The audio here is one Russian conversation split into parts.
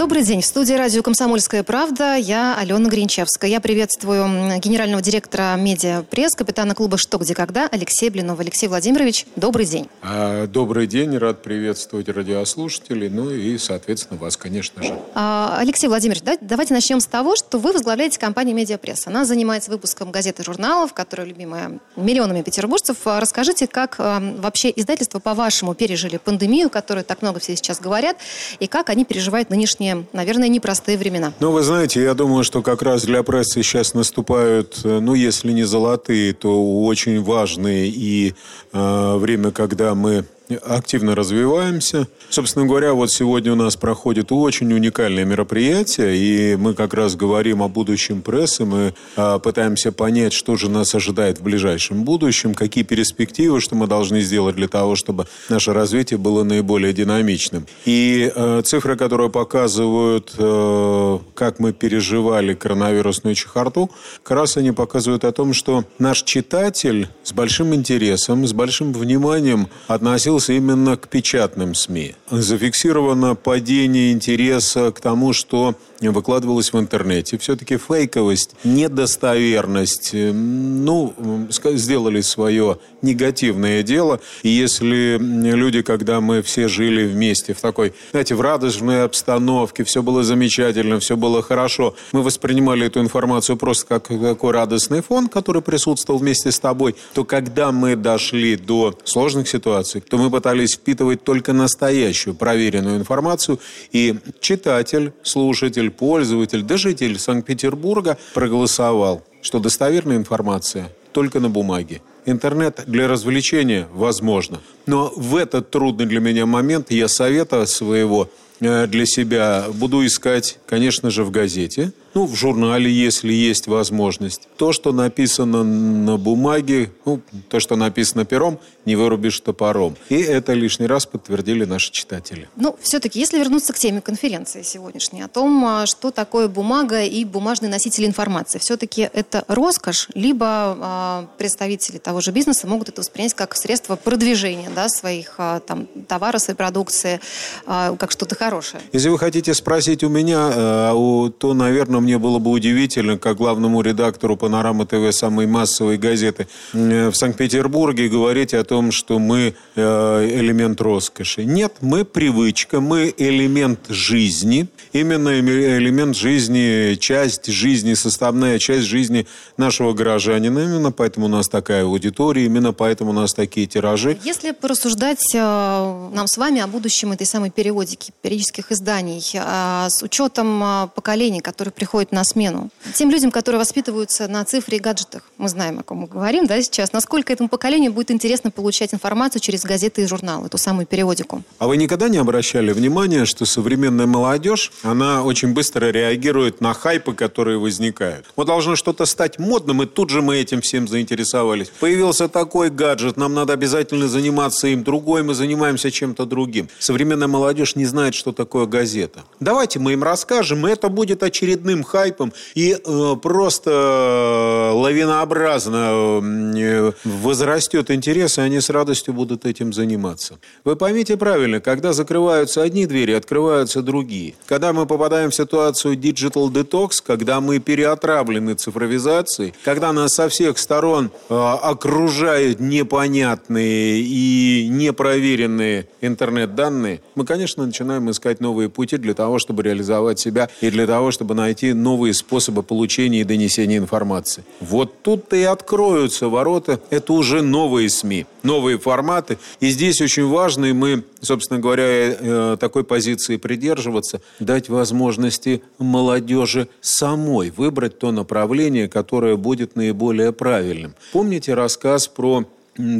Добрый день. В студии радио «Комсомольская правда» я Алена Гринчевская. Я приветствую генерального директора «Медиапресс», капитана клуба «Что, где, когда» Алексея Блинова. Алексей Владимирович, добрый день. А, добрый день. Рад приветствовать радиослушателей, ну и, соответственно, вас, конечно же. А, Алексей Владимирович, да, давайте начнем с того, что вы возглавляете компанию «Медиапресс». Она занимается выпуском газет и журналов, которые любимая миллионами петербуржцев. А расскажите, как вообще издательства, по-вашему, пережили пандемию, которую так много все сейчас говорят, и как они переживают нынешний нынешние, наверное, непростые времена. Ну, вы знаете, я думаю, что как раз для прессы сейчас наступают, э, ну, если не золотые, то очень важные и э, время, когда мы активно развиваемся. Собственно говоря, вот сегодня у нас проходит очень уникальное мероприятие, и мы как раз говорим о будущем прессы, мы а, пытаемся понять, что же нас ожидает в ближайшем будущем, какие перспективы, что мы должны сделать для того, чтобы наше развитие было наиболее динамичным. И э, цифры, которые показывают, э, как мы переживали коронавирусную чехарду, как раз они показывают о том, что наш читатель с большим интересом, с большим вниманием относился относился именно к печатным СМИ. Зафиксировано падение интереса к тому, что выкладывалось в интернете. Все-таки фейковость, недостоверность, э, ну, сделали свое негативное дело. И если люди, когда мы все жили вместе в такой, знаете, в радужной обстановке, все было замечательно, все было хорошо, мы воспринимали эту информацию просто как такой радостный фон, который присутствовал вместе с тобой, то когда мы дошли до сложных ситуаций, то мы пытались впитывать только настоящую, проверенную информацию, и читатель, слушатель, пользователь, да житель Санкт-Петербурга проголосовал, что достоверная информация только на бумаге. Интернет для развлечения возможно. Но в этот трудный для меня момент я совета своего э, для себя буду искать, конечно же, в газете, ну, в журнале, если есть возможность. То, что написано на бумаге, ну, то, что написано пером, не вырубишь топором. И это лишний раз подтвердили наши читатели. Ну, все-таки, если вернуться к теме конференции сегодняшней, о том, а, что такое бумага и бумажный носитель информации, все-таки это роскошь, либо э, представители того же бизнеса могут это воспринять как средство продвижения да, своих э, там, товаров, своей продукции, э, как что-то хорошее? Если вы хотите спросить у меня, э, то, наверное, мне было бы удивительно, как главному редактору «Панорама ТВ» самой массовой газеты э, в Санкт-Петербурге говорить о том, что мы э, элемент роскоши. Нет, мы привычка, мы элемент жизни. Именно элемент жизни, часть жизни, составная часть жизни нашего гражданина. Именно поэтому у нас такая аудитория, именно поэтому у нас такие тиражи. Если порассуждать э, нам с вами о будущем этой самой периодики, периодических изданий, с учетом поколений, которые приходят приходит на смену. Тем людям, которые воспитываются на цифре и гаджетах, мы знаем, о ком мы говорим да, сейчас, насколько этому поколению будет интересно получать информацию через газеты и журналы, эту самую периодику. А вы никогда не обращали внимания, что современная молодежь, она очень быстро реагирует на хайпы, которые возникают. Вот должно что-то стать модным, и тут же мы этим всем заинтересовались. Появился такой гаджет, нам надо обязательно заниматься им. Другой мы занимаемся чем-то другим. Современная молодежь не знает, что такое газета. Давайте мы им расскажем, и это будет очередным большим хайпом и э, просто э, лавинообразно э, возрастет интерес, и они с радостью будут этим заниматься. Вы поймите правильно, когда закрываются одни двери, открываются другие. Когда мы попадаем в ситуацию digital detox, когда мы переотравлены цифровизацией, когда нас со всех сторон окружают непонятные и непроверенные интернет-данные, мы, конечно, начинаем искать новые пути для того, чтобы реализовать себя и для того, чтобы найти новые способы получения и донесения информации. Вот тут-то и откроются ворота. Это уже новые СМИ, новые форматы. И здесь очень важно, и мы, собственно говоря, э, такой позиции придерживаться, дать возможности молодежи самой выбрать то направление, которое будет наиболее правильным. Помните рассказ про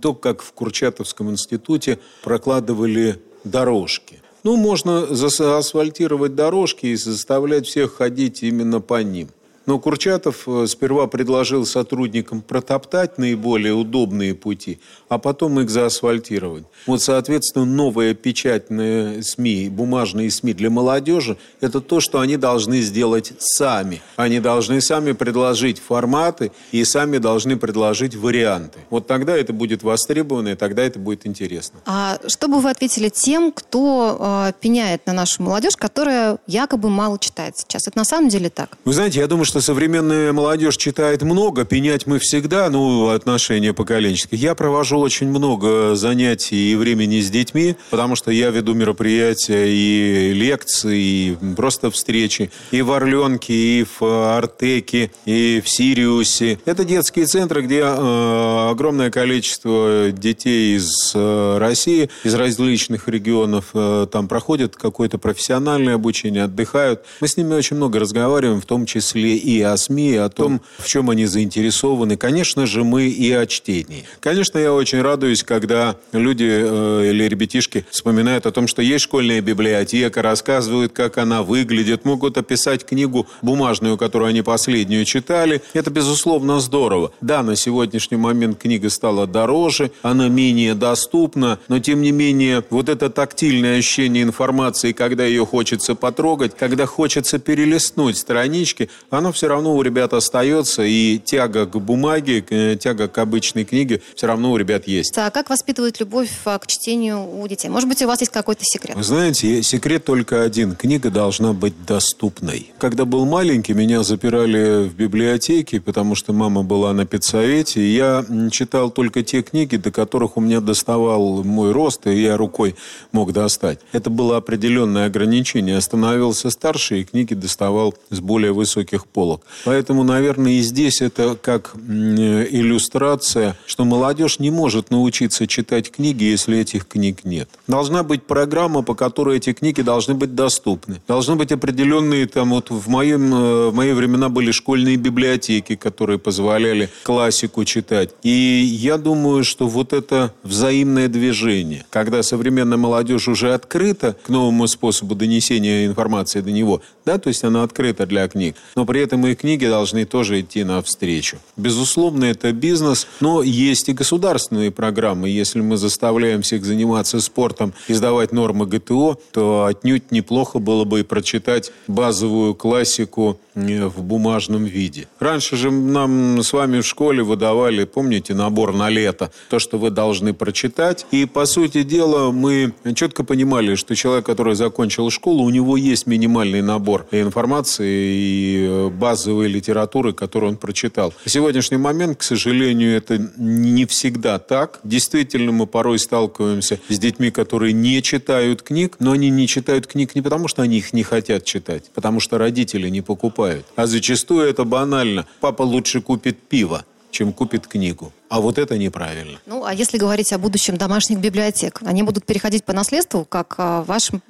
то, как в Курчатовском институте прокладывали дорожки. Ну, можно заасфальтировать дорожки и заставлять всех ходить именно по ним. Но Курчатов э, сперва предложил сотрудникам протоптать наиболее удобные пути, а потом их заасфальтировать. Вот, соответственно, новые печатные СМИ, бумажные СМИ для молодежи – это то, что они должны сделать сами. Они должны сами предложить форматы и сами должны предложить варианты. Вот тогда это будет востребовано, и тогда это будет интересно. А что бы вы ответили тем, кто э, пеняет на нашу молодежь, которая якобы мало читает сейчас? Это на самом деле так? Вы знаете, я думаю, что современная молодежь читает много, пенять мы всегда, ну, отношения поколенческие. Я провожу очень много занятий и времени с детьми, потому что я веду мероприятия и лекции, и просто встречи и в Орленке, и в Артеке, и в Сириусе. Это детские центры, где э, огромное количество детей из э, России, из различных регионов э, там проходят какое-то профессиональное обучение, отдыхают. Мы с ними очень много разговариваем, в том числе и о СМИ, и о том, в чем они заинтересованы. Конечно же, мы и о чтении. Конечно, я очень радуюсь, когда люди э, или ребятишки вспоминают о том, что есть школьная библиотека, рассказывают, как она выглядит, могут описать книгу бумажную, которую они последнюю читали. Это, безусловно, здорово. Да, на сегодняшний момент книга стала дороже, она менее доступна, но, тем не менее, вот это тактильное ощущение информации, когда ее хочется потрогать, когда хочется перелистнуть странички, оно все равно у ребят остается, и тяга к бумаге, э, тяга к обычной книге все равно у ребят есть. А как воспитывать любовь а, к чтению у детей? Может быть, у вас есть какой-то секрет? Вы знаете, секрет только один. Книга должна быть доступной. Когда был маленький, меня запирали в библиотеке, потому что мама была на педсовете, и я читал только те книги, до которых у меня доставал мой рост, и я рукой мог достать. Это было определенное ограничение. Я становился старше, и книги доставал с более высоких полок. Поэтому, наверное, и здесь это как иллюстрация, что молодежь не может научиться читать книги, если этих книг нет. Должна быть программа, по которой эти книги должны быть доступны. Должны быть определенные, там вот в, моем, э, в мои времена были школьные библиотеки, которые позволяли классику читать. И я думаю, что вот это взаимное движение, когда современная молодежь уже открыта к новому способу донесения информации до него, да, то есть она открыта для книг, но при этом и книги должны тоже идти навстречу. Безусловно, это бизнес, но есть и государственные программы. Если мы заставляем всех заниматься спортом, издавать нормы ГТО, то отнюдь неплохо было бы и прочитать базовую классику э, в бумажном виде. Раньше же нам с вами в школе выдавали, помните, набор на лето, то, что вы должны прочитать. И, по сути дела, мы четко понимали, что человек, который закончил школу, у него есть минимальный набор информации и э, базовой литературы, которую он прочитал. В сегодняшний момент, к сожалению, это не всегда так. Действительно, мы порой сталкиваемся с детьми, которые не читают книг, но они не читают книг не потому, что они их не хотят читать, потому что родители не покупают. А зачастую это банально. Папа лучше купит пиво, чем купит книгу. А вот это неправильно. Ну, а если говорить о будущем домашних библиотек, они будут переходить по наследству, как а, в вашем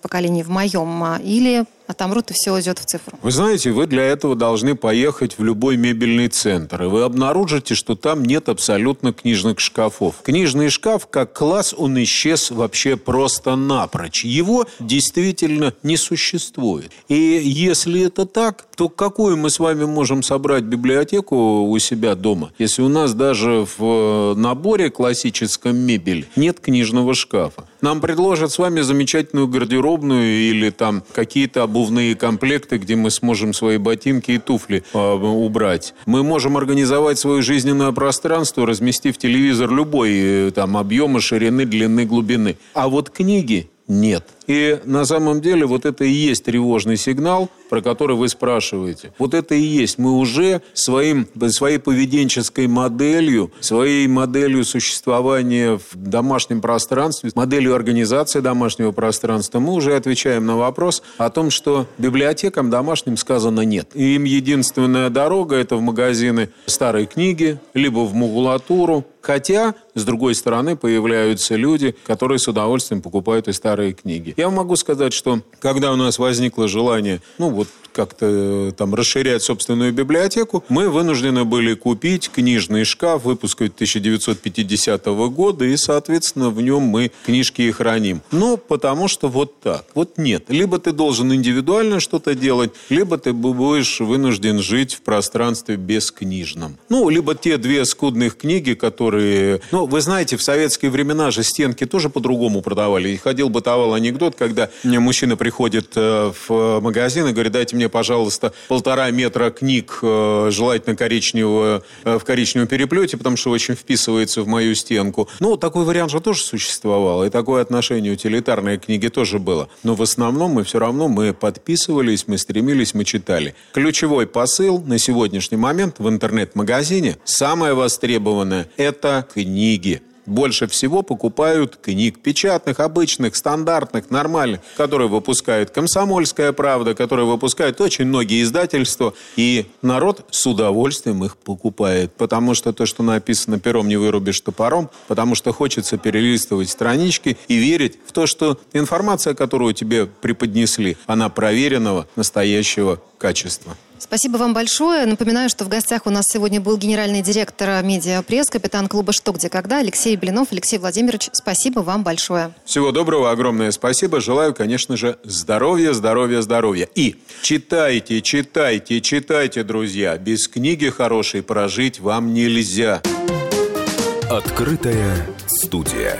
поколении, в моем, а, или отомрут и все идет в цифру? Вы знаете, вы для этого должны поехать в любой мебельный центр, и вы обнаружите, что там нет абсолютно книжных шкафов. Книжный шкаф, как класс, он исчез вообще просто напрочь. Его действительно не существует. И если это так, то какую мы с вами можем собрать библиотеку у себя дома, если у нас даже в наборе классическом мебель нет книжного шкафа. Нам предложат с вами замечательную гардеробную или там какие-то обувные комплекты, где мы сможем свои ботинки и туфли э, убрать. Мы можем организовать свое жизненное пространство, разместив телевизор любой э, там объема, ширины, длины, глубины. А вот книги нет. И на самом деле вот это и есть тревожный сигнал, про который вы спрашиваете. Вот это и есть. Мы уже своим, своей поведенческой моделью, своей моделью существования в домашнем пространстве, моделью организации домашнего пространства, мы уже отвечаем на вопрос о том, что библиотекам домашним сказано нет. И им единственная дорога – это в магазины старой книги, либо в макулатуру, Хотя, с другой стороны, появляются люди, которые с удовольствием покупают и старые книги. Я могу сказать, что когда у нас возникло желание, ну вот как-то э, там расширять собственную библиотеку, мы вынуждены были купить книжный шкаф выпуска 1950 года, и, соответственно, в нем мы книжки и храним. Но потому что вот так. Вот нет. Либо ты должен индивидуально что-то делать, либо ты будешь вынужден жить в пространстве бескнижном. Ну, либо те две скудных книги, которые... Ну, вы знаете, в советские времена же стенки тоже по-другому продавали. И ходил, бытовал анекдот, когда мужчина приходит э, в магазин и говорит, дайте мне, пожалуйста, полтора метра книг, э, желательно коричневого, э, в коричневом переплете, потому что очень вписывается в мою стенку. Ну, такой вариант же тоже существовал. И такое отношение утилитарной книги тоже было. Но в основном мы все равно мы подписывались, мы стремились, мы читали. Ключевой посыл на сегодняшний момент в интернет-магазине самое востребованное – это книги больше всего покупают книг печатных, обычных, стандартных, нормальных, которые выпускает «Комсомольская правда», которые выпускают очень многие издательства. И народ с удовольствием их покупает, потому что то, что написано пером, не вырубишь топором, потому что хочется перелистывать странички и верить в то, что информация, которую тебе преподнесли, она проверенного, настоящего качества. Спасибо вам большое. Напоминаю, что в гостях у нас сегодня был генеральный директор медиапресс, капитан клуба «Что, где, когда» Алексей Блинов. Алексей Владимирович, спасибо вам большое. Всего доброго, огромное спасибо. Желаю, конечно же, здоровья, здоровья, здоровья. И читайте, читайте, читайте, друзья. Без книги хорошей прожить вам нельзя. Открытая студия.